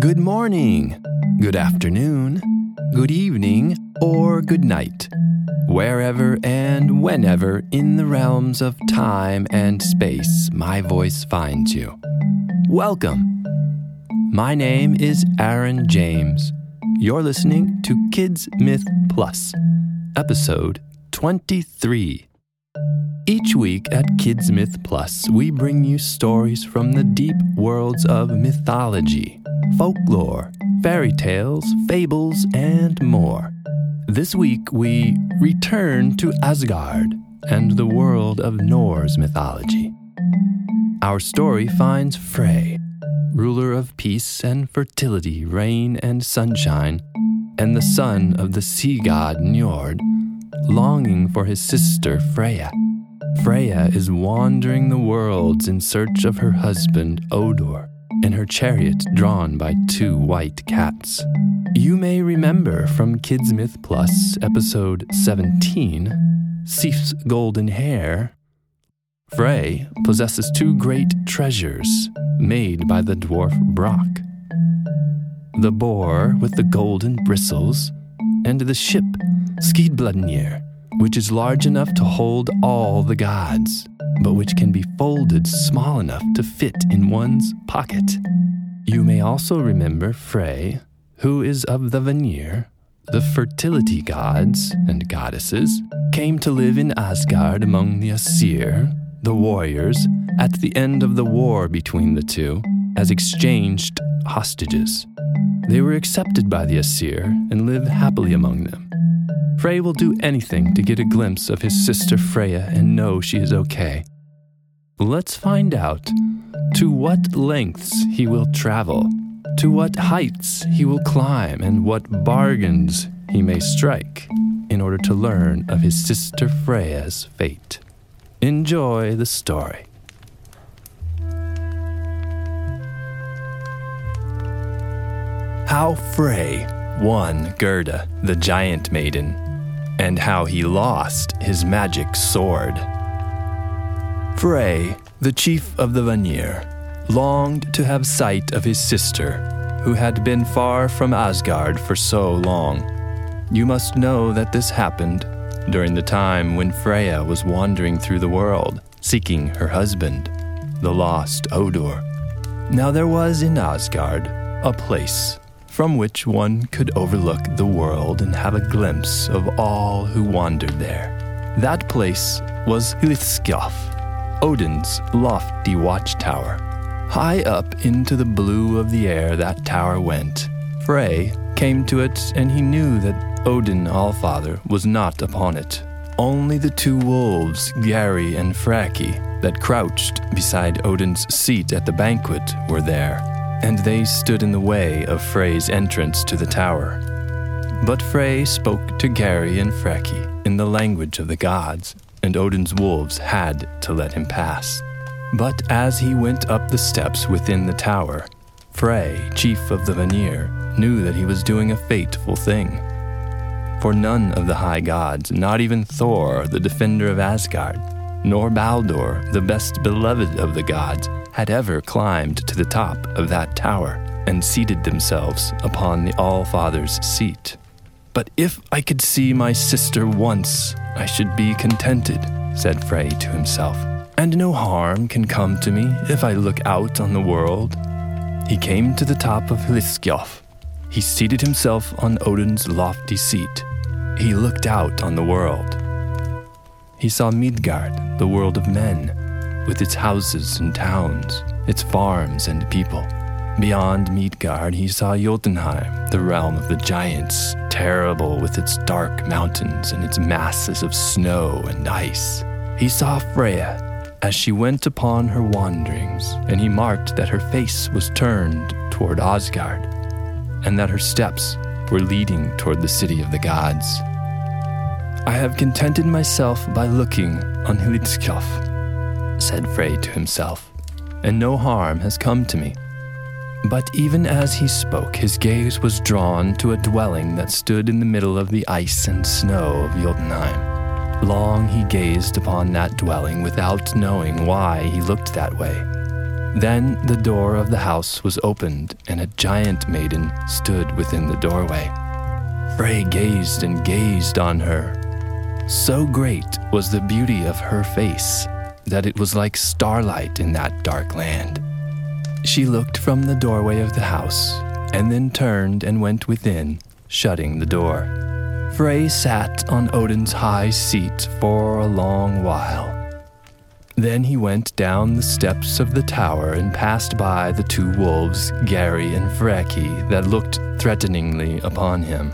Good morning, good afternoon, good evening, or good night, wherever and whenever in the realms of time and space my voice finds you. Welcome. My name is Aaron James. You're listening to Kids Myth Plus, episode 23. Each week at Kids Myth Plus, we bring you stories from the deep worlds of mythology, folklore, fairy tales, fables, and more. This week, we return to Asgard and the world of Norse mythology. Our story finds Frey, ruler of peace and fertility, rain and sunshine, and the son of the sea god Njord, longing for his sister Freya. Freya is wandering the worlds in search of her husband Odur in her chariot drawn by two white cats. You may remember from Kids Myth Plus, episode 17, Sif's Golden Hair. Frey possesses two great treasures made by the dwarf Brock the boar with the golden bristles, and the ship Skidbladnir which is large enough to hold all the gods, but which can be folded small enough to fit in one's pocket. You may also remember Frey, who is of the Vanir, the fertility gods and goddesses, came to live in Asgard among the Aesir, the warriors, at the end of the war between the two, as exchanged hostages. They were accepted by the Aesir and live happily among them. Frey will do anything to get a glimpse of his sister Freya and know she is okay. Let's find out to what lengths he will travel, to what heights he will climb, and what bargains he may strike in order to learn of his sister Freya's fate. Enjoy the story. How Frey won Gerda, the giant maiden, and how he lost his magic sword. Frey, the chief of the Vanir, longed to have sight of his sister, who had been far from Asgard for so long. You must know that this happened during the time when Freya was wandering through the world, seeking her husband, the lost Odur. Now there was in Asgard a place from which one could overlook the world and have a glimpse of all who wandered there. That place was Hlithskjalf, Odin's lofty watchtower. High up into the blue of the air that tower went. Frey came to it, and he knew that Odin Allfather was not upon it. Only the two wolves, Geri and Freki, that crouched beside Odin's seat at the banquet were there and they stood in the way of Frey's entrance to the tower. But Frey spoke to Geri and Freki in the language of the gods, and Odin's wolves had to let him pass. But as he went up the steps within the tower, Frey, chief of the Vanir, knew that he was doing a fateful thing. For none of the high gods, not even Thor, the defender of Asgard, nor Baldur, the best beloved of the gods, had ever climbed to the top of that tower and seated themselves upon the All Father's seat. But if I could see my sister once, I should be contented, said Frey to himself. And no harm can come to me if I look out on the world. He came to the top of Hlithskjalf. He seated himself on Odin's lofty seat. He looked out on the world. He saw Midgard, the world of men with its houses and towns, its farms and people. Beyond Midgard, he saw Jotunheim, the realm of the giants, terrible with its dark mountains and its masses of snow and ice. He saw Freya as she went upon her wanderings, and he marked that her face was turned toward Asgard, and that her steps were leading toward the city of the gods. I have contented myself by looking on Hlithskjalf said Frey to himself, and no harm has come to me. But even as he spoke, his gaze was drawn to a dwelling that stood in the middle of the ice and snow of Jotunheim. Long he gazed upon that dwelling without knowing why he looked that way. Then the door of the house was opened, and a giant maiden stood within the doorway. Frey gazed and gazed on her. So great was the beauty of her face that it was like starlight in that dark land. She looked from the doorway of the house, and then turned and went within, shutting the door. Frey sat on Odin's high seat for a long while. Then he went down the steps of the tower and passed by the two wolves, Geri and Freki, that looked threateningly upon him.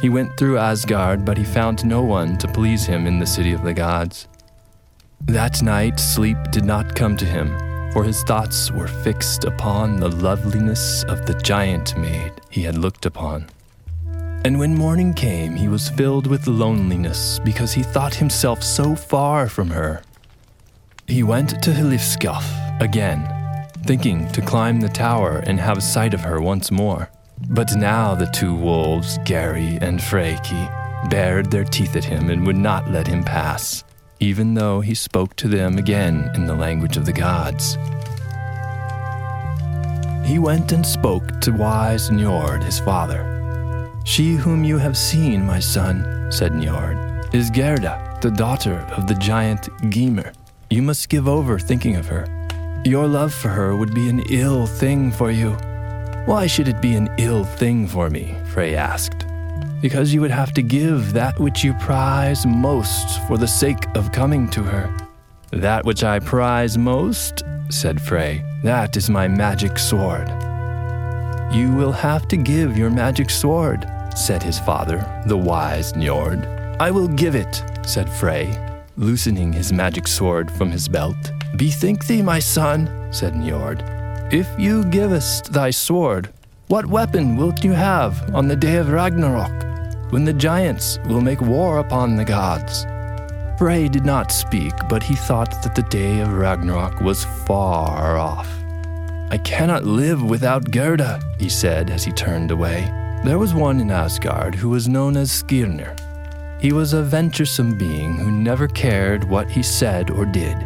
He went through Asgard, but he found no one to please him in the city of the gods. That night sleep did not come to him, for his thoughts were fixed upon the loveliness of the giant maid he had looked upon. And when morning came, he was filled with loneliness because he thought himself so far from her he went to Hlithskjalf again, thinking to climb the tower and have sight of her once more. But now the two wolves, Geri and Freki, bared their teeth at him and would not let him pass, even though he spoke to them again in the language of the gods. He went and spoke to wise Njord, his father. She whom you have seen, my son, said Njord, is Gerda, the daughter of the giant Gymir. You must give over thinking of her. Your love for her would be an ill thing for you. Why should it be an ill thing for me? Frey asked. Because you would have to give that which you prize most for the sake of coming to her. That which I prize most, said Frey, that is my magic sword. You will have to give your magic sword, said his father, the wise Njord. I will give it, said Frey, loosening his magic sword from his belt. Bethink thee, my son, said Njord. If you givest thy sword, what weapon wilt you have on the day of Ragnarok, when the giants will make war upon the gods? Frey did not speak, but he thought that the day of Ragnarok was far off. I cannot live without Gerda, he said as he turned away. There was one in Asgard who was known as Skirnir. He was a venturesome being who never cared what he said or did.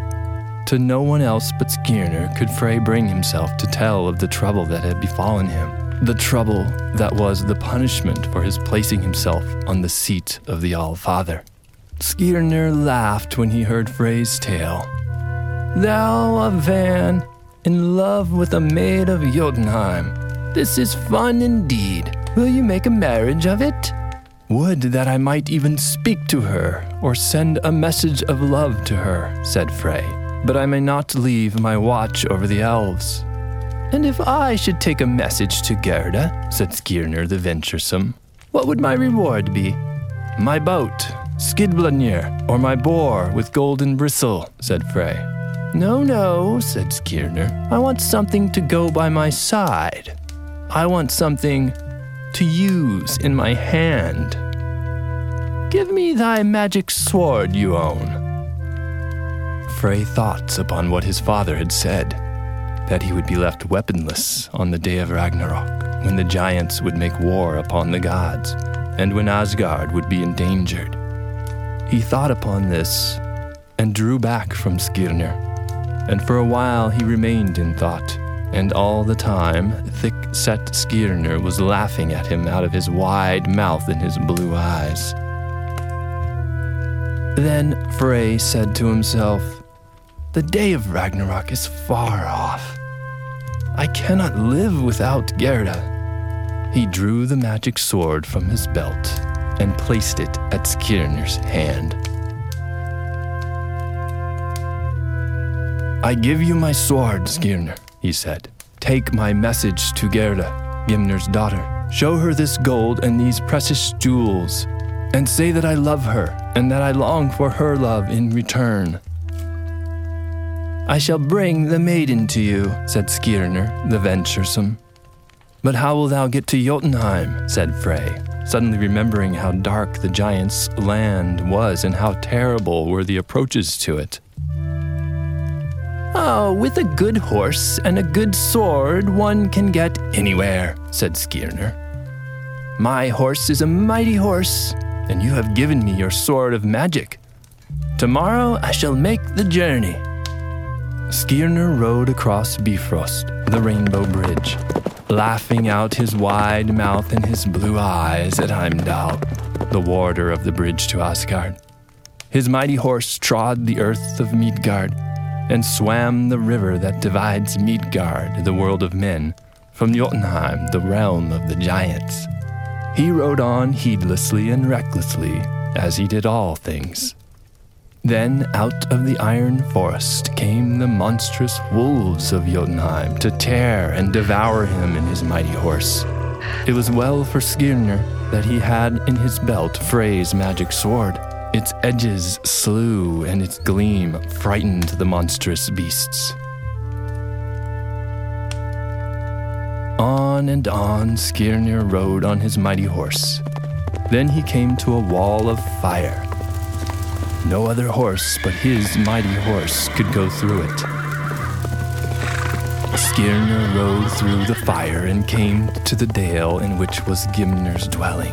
To no one else but Skirnir could Frey bring himself to tell of the trouble that had befallen him, the trouble that was the punishment for his placing himself on the seat of the All Father. Skirnir laughed when he heard Frey's tale. Thou, a Van, in love with a maid of Jotunheim. This is fun indeed. Will you make a marriage of it? Would that I might even speak to her or send a message of love to her, said Frey, but I may not leave my watch over the elves. And if I should take a message to Gerda, said Skirnir the venturesome, what would my reward be? My boat, Skidbladnir, or my boar with golden bristle, said Frey. No, no, said Skirnir. I want something to go by my side. I want something to use in my hand. Give me thy magic sword you own. Frey thoughts upon what his father had said that he would be left weaponless on the day of Ragnarok, when the giants would make war upon the gods, and when Asgard would be endangered. He thought upon this and drew back from Skirnir, and for a while he remained in thought and all the time, thick set Skirnir was laughing at him out of his wide mouth and his blue eyes. Then Frey said to himself, The day of Ragnarok is far off. I cannot live without Gerda. He drew the magic sword from his belt and placed it at Skirnir's hand. I give you my sword, Skirnir, he said. Take my message to Gerda, Gymir's daughter. Show her this gold and these precious jewels, and say that I love her and that I long for her love in return. I shall bring the maiden to you, said Skirnir, the venturesome. But how will thou get to Jotunheim? said Frey, suddenly remembering how dark the giant's land was and how terrible were the approaches to it. Oh, with a good horse and a good sword, one can get anywhere, said Skirnir. My horse is a mighty horse, and you have given me your sword of magic. Tomorrow I shall make the journey. Skirnir rode across Bifrost, the Rainbow Bridge, laughing out his wide mouth and his blue eyes at Heimdall, the warder of the bridge to Asgard. His mighty horse trod the earth of Midgard and swam the river that divides Midgard, the world of men, from Jotunheim, the realm of the giants. He rode on heedlessly and recklessly, as he did all things. Then out of the iron forest came the monstrous wolves of Jotunheim to tear and devour him and his mighty horse. It was well for Skirnir that he had in his belt Frey's magic sword. Its edges slew and its gleam frightened the monstrous beasts. On and on Skirnir rode on his mighty horse. Then he came to a wall of fire. No other horse but his mighty horse could go through it. Skirnir rode through the fire and came to the dale in which was Gymir's dwelling.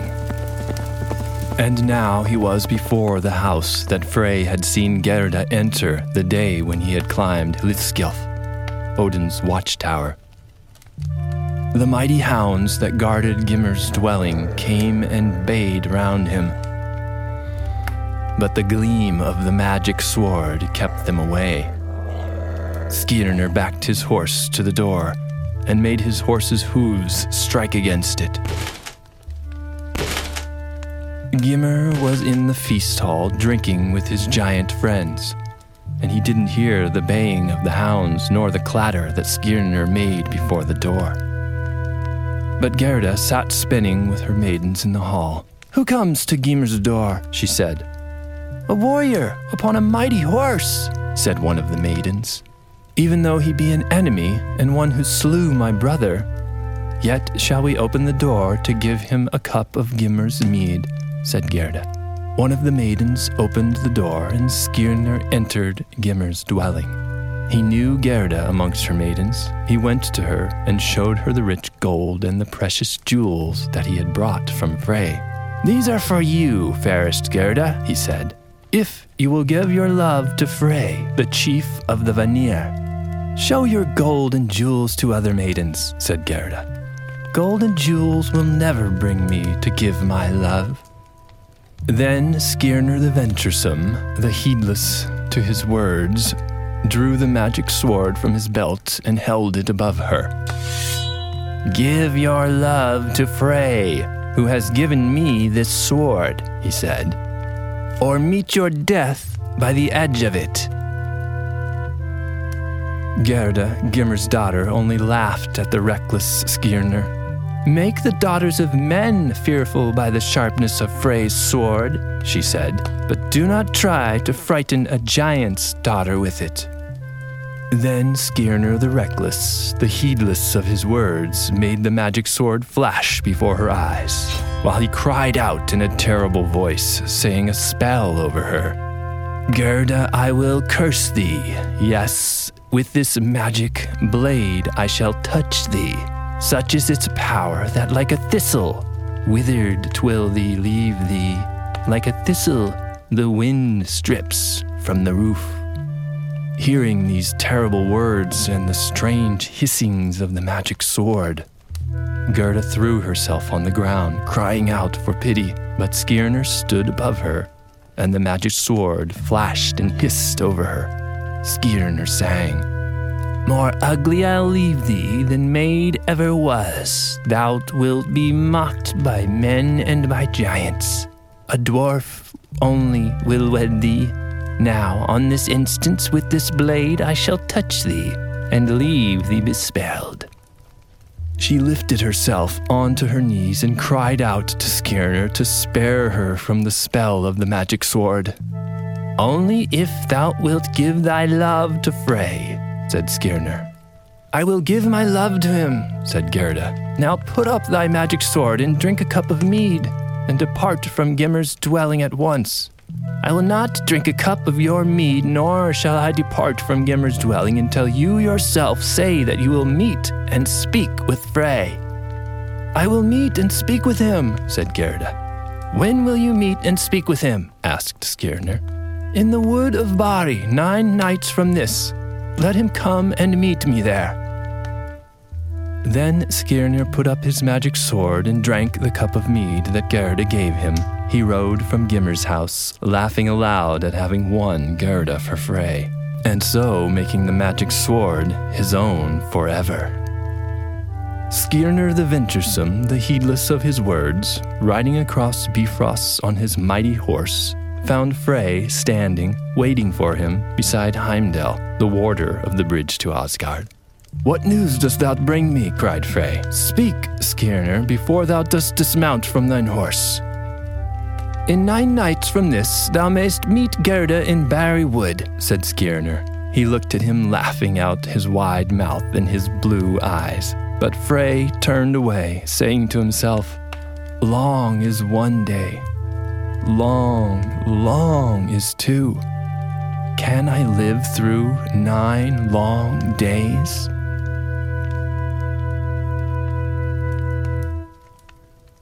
And now he was before the house that Frey had seen Gerda enter the day when he had climbed Hlithskjalf, Odin's watchtower. The mighty hounds that guarded Gymir's dwelling came and bayed round him. But the gleam of the magic sword kept them away. Skirnir backed his horse to the door and made his horse's hooves strike against it. Gymir was in the feast hall drinking with his giant friends, and he didn't hear the baying of the hounds nor the clatter that Skirnir made before the door. But Gerda sat spinning with her maidens in the hall. Who comes to Gymir's door? she said. A warrior upon a mighty horse, said one of the maidens. Even though he be an enemy and one who slew my brother, yet shall we open the door to give him a cup of Gymir's mead said Gerda. One of the maidens opened the door, and Skirnir entered Gymir's dwelling. He knew Gerda amongst her maidens. He went to her and showed her the rich gold and the precious jewels that he had brought from Frey. These are for you, fairest Gerda, he said, if you will give your love to Frey, the chief of the Vanir. Show your gold and jewels to other maidens, said Gerda. Gold and jewels will never bring me to give my love. Then Skirnir the venturesome, the heedless to his words, drew the magic sword from his belt and held it above her. Give your love to Frey, who has given me this sword, he said, or meet your death by the edge of it. Gerda, Gymir's daughter, only laughed at the reckless Skirnir. Make the daughters of men fearful by the sharpness of Frey's sword, she said, but do not try to frighten a giant's daughter with it. Then Skirnir the reckless, the heedless of his words, made the magic sword flash before her eyes, while he cried out in a terrible voice, saying a spell over her. Gerda, I will curse thee. Yes, with this magic blade I shall touch thee. Such is its power that, like a thistle, withered twill thee leave thee. Like a thistle, the wind strips from the roof. Hearing these terrible words and the strange hissings of the magic sword, Gerda threw herself on the ground, crying out for pity. But Skirnir stood above her, and the magic sword flashed and hissed over her. Skirnir sang. More ugly I'll leave thee than maid ever was. Thou wilt be mocked by men and by giants. A dwarf only will wed thee. Now, on this instance, with this blade I shall touch thee and leave thee bespelled. She lifted herself onto her knees and cried out to Skirnir to spare her from the spell of the magic sword. Only if thou wilt give thy love to Frey, said Skirnir. I will give my love to him, said Gerda. Now put up thy magic sword and drink a cup of mead, and depart from Gymir's dwelling at once. I will not drink a cup of your mead, nor shall I depart from Gymir's dwelling until you yourself say that you will meet and speak with Frey. I will meet and speak with him, said Gerda. When will you meet and speak with him? asked Skirnir. In the wood of Barri, nine nights from this, Let him come and meet me there. Then Skirnir put up his magic sword and drank the cup of mead that Gerda gave him. He rode from Gymir's house, laughing aloud at having won Gerda for Frey, and so making the magic sword his own forever. Skirnir the Venturesome, the heedless of his words, riding across Bifrost on his mighty horse, found Frey standing, waiting for him beside Heimdall, the warder of the bridge to Asgard. What news dost thou bring me? cried Frey. Speak, Skirnir, before thou dost dismount from thine horse. In nine nights from this thou mayst meet Gerda in Barri Wood, said Skirnir. He looked at him, laughing out his wide mouth and his blue eyes. But Frey turned away, saying to himself, Long is one day, long, long is two. Can I live through nine long days?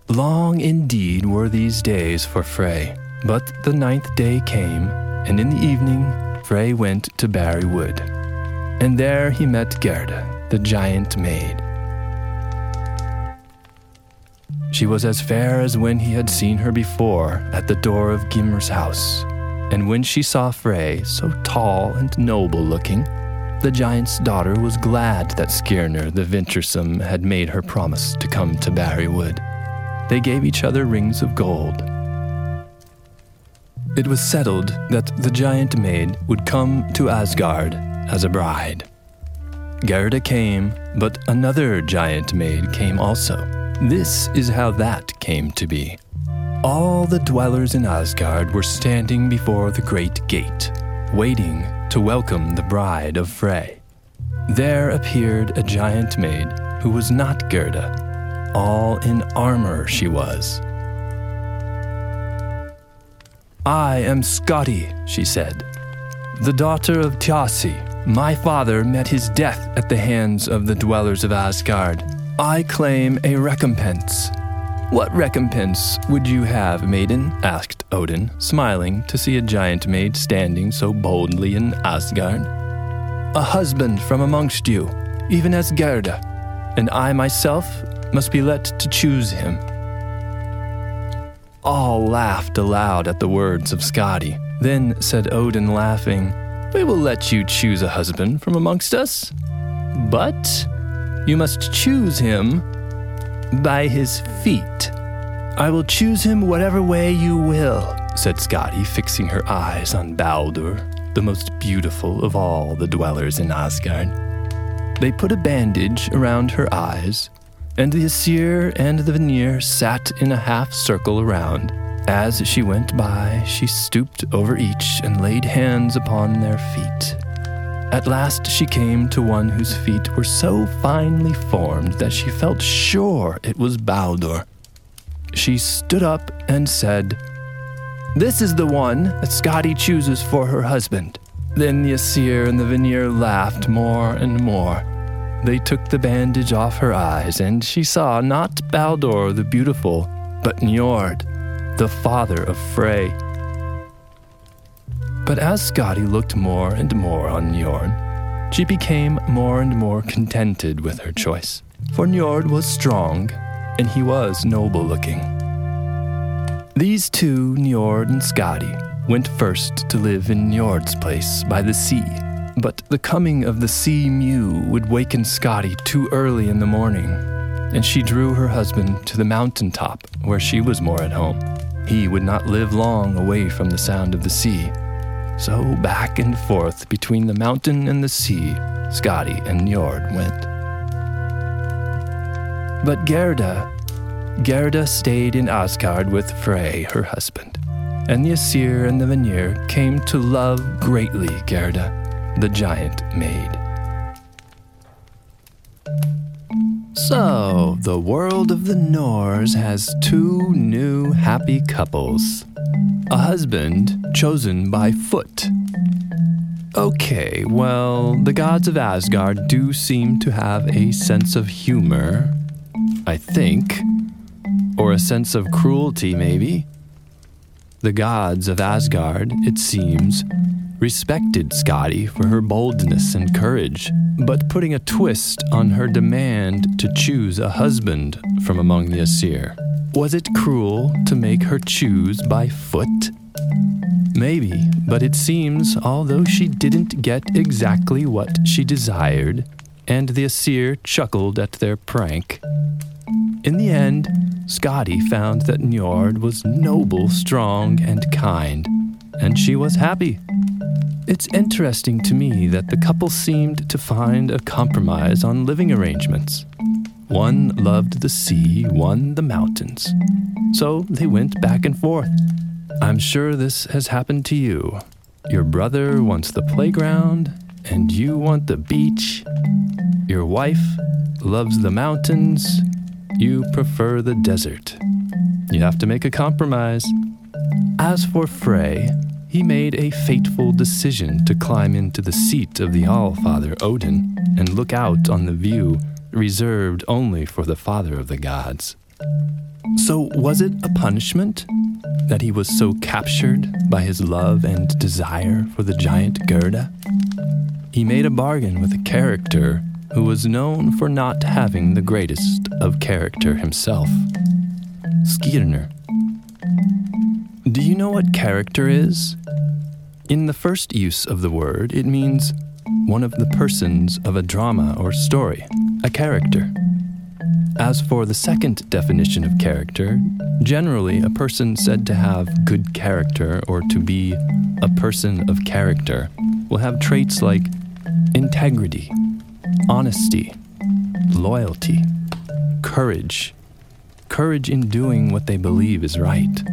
Long indeed were these days for Frey, but the ninth day came, and in the evening Frey went to Barri Wood. And there he met Gerda, the giant maid. She was as fair as when he had seen her before at the door of Gymir's house. And when she saw Frey, so tall and noble looking, the giant's daughter was glad that Skirnir the venturesome had made her promise to come to Barri Wood they gave each other rings of gold. It was settled that the giant maid would come to Asgard as a bride. Gerda came, but another giant maid came also. This is how that came to be. All the dwellers in Asgard were standing before the great gate, waiting to welcome the bride of Frey. There appeared a giant maid who was not Gerda, all in armor she was. I am Skadi, she said, the daughter of Thiassi. My father met his death at the hands of the dwellers of Asgard. I claim a recompense. What recompense would you have, maiden? asked Odin, smiling to see a giant maid standing so boldly in Asgard. A husband from amongst you, even as Gerda, and I myself must be let to choose him. All laughed aloud at the words of Skadi. Then said Odin, laughing, We will let you choose a husband from amongst us, but you must choose him by his feet. I will choose him whatever way you will, said Skadi, fixing her eyes on Baldur, the most beautiful of all the dwellers in Asgard. They put a bandage around her eyes and the Aesir and the Vanir sat in a half circle around. As she went by, she stooped over each and laid hands upon their feet. At last she came to one whose feet were so finely formed that she felt sure it was Baldur. She stood up and said, This is the one that Skadi chooses for her husband. Then the Aesir and the Vanir laughed more and more. They took the bandage off her eyes, and she saw not Baldur the beautiful, but Njord, the father of Frey. But as Skadi looked more and more on Njord, she became more and more contented with her choice. For Njord was strong, and he was noble looking. These two, Njord and Skadi, went first to live in Njord's place by the sea but the coming of the sea mew would waken Skadi too early in the morning, and she drew her husband to the mountain top where she was more at home. He would not live long away from the sound of the sea. So back and forth between the mountain and the sea, Skadi and Njord went. But Gerda, Gerda stayed in Asgard with Frey, her husband, and the Aesir and the Vanir came to love greatly Gerda the giant maid. So, the world of the Norse has two new happy couples. A husband chosen by foot. Okay, well, the gods of Asgard do seem to have a sense of humor, I think. Or a sense of cruelty, maybe. The gods of Asgard, it seems, respected Skadi for her boldness and courage, but putting a twist on her demand to choose a husband from among the Aesir. Was it cruel to make her choose by foot? Maybe, but it seems although she didn't get exactly what she desired, and the Aesir chuckled at their prank, in the end, Skadi found that Njord was noble, strong, and kind, and she was happy. It's interesting to me that the couple seemed to find a compromise on living arrangements. One loved the sea, one the mountains. So they went back and forth. I'm sure this has happened to you. Your brother wants the playground, and you want the beach. Your wife loves the mountains, you prefer the desert. You have to make a compromise. As for Frey, he made a fateful decision to climb into the seat of the Allfather Odin and look out on the view reserved only for the father of the gods. So, was it a punishment that he was so captured by his love and desire for the giant Gerda? He made a bargain with a character who was known for not having the greatest of character himself. Skirnir. Do you know what character is? In the first use of the word, it means one of the persons of a drama or story, a character. As for the second definition of character, generally a person said to have good character or to be a person of character will have traits like integrity, honesty, loyalty, courage, courage in doing what they believe is right.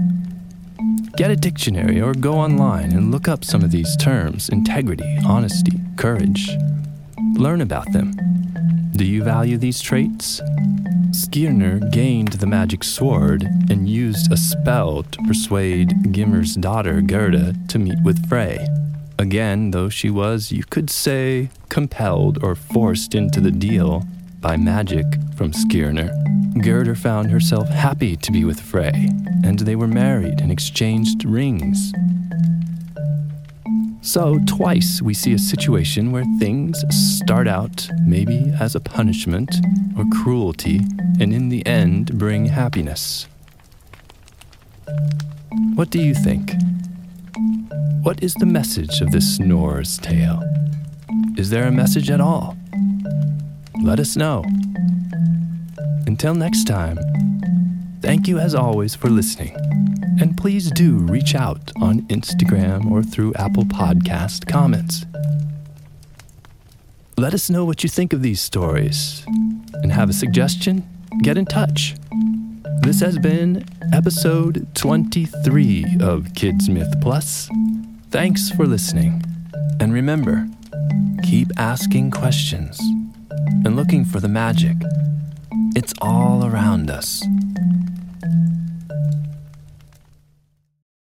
Get a dictionary or go online and look up some of these terms integrity, honesty, courage. Learn about them. Do you value these traits? Skirnir gained the magic sword and used a spell to persuade Gymir's daughter Gerda to meet with Frey. Again, though she was, you could say, compelled or forced into the deal by magic from Skirnir, Gerda found herself happy to be with Frey, and they were married and exchanged rings. So, twice we see a situation where things start out maybe as a punishment or cruelty, and in the end bring happiness. What do you think? What is the message of this Norse tale? Is there a message at all? Let us know. Until next time, thank you as always for listening. And please do reach out on Instagram or through Apple Podcast comments. Let us know what you think of these stories. And have a suggestion? Get in touch. This has been episode 23 of Kids Myth Plus. Thanks for listening. And remember, keep asking questions and looking for the magic. It's all around us.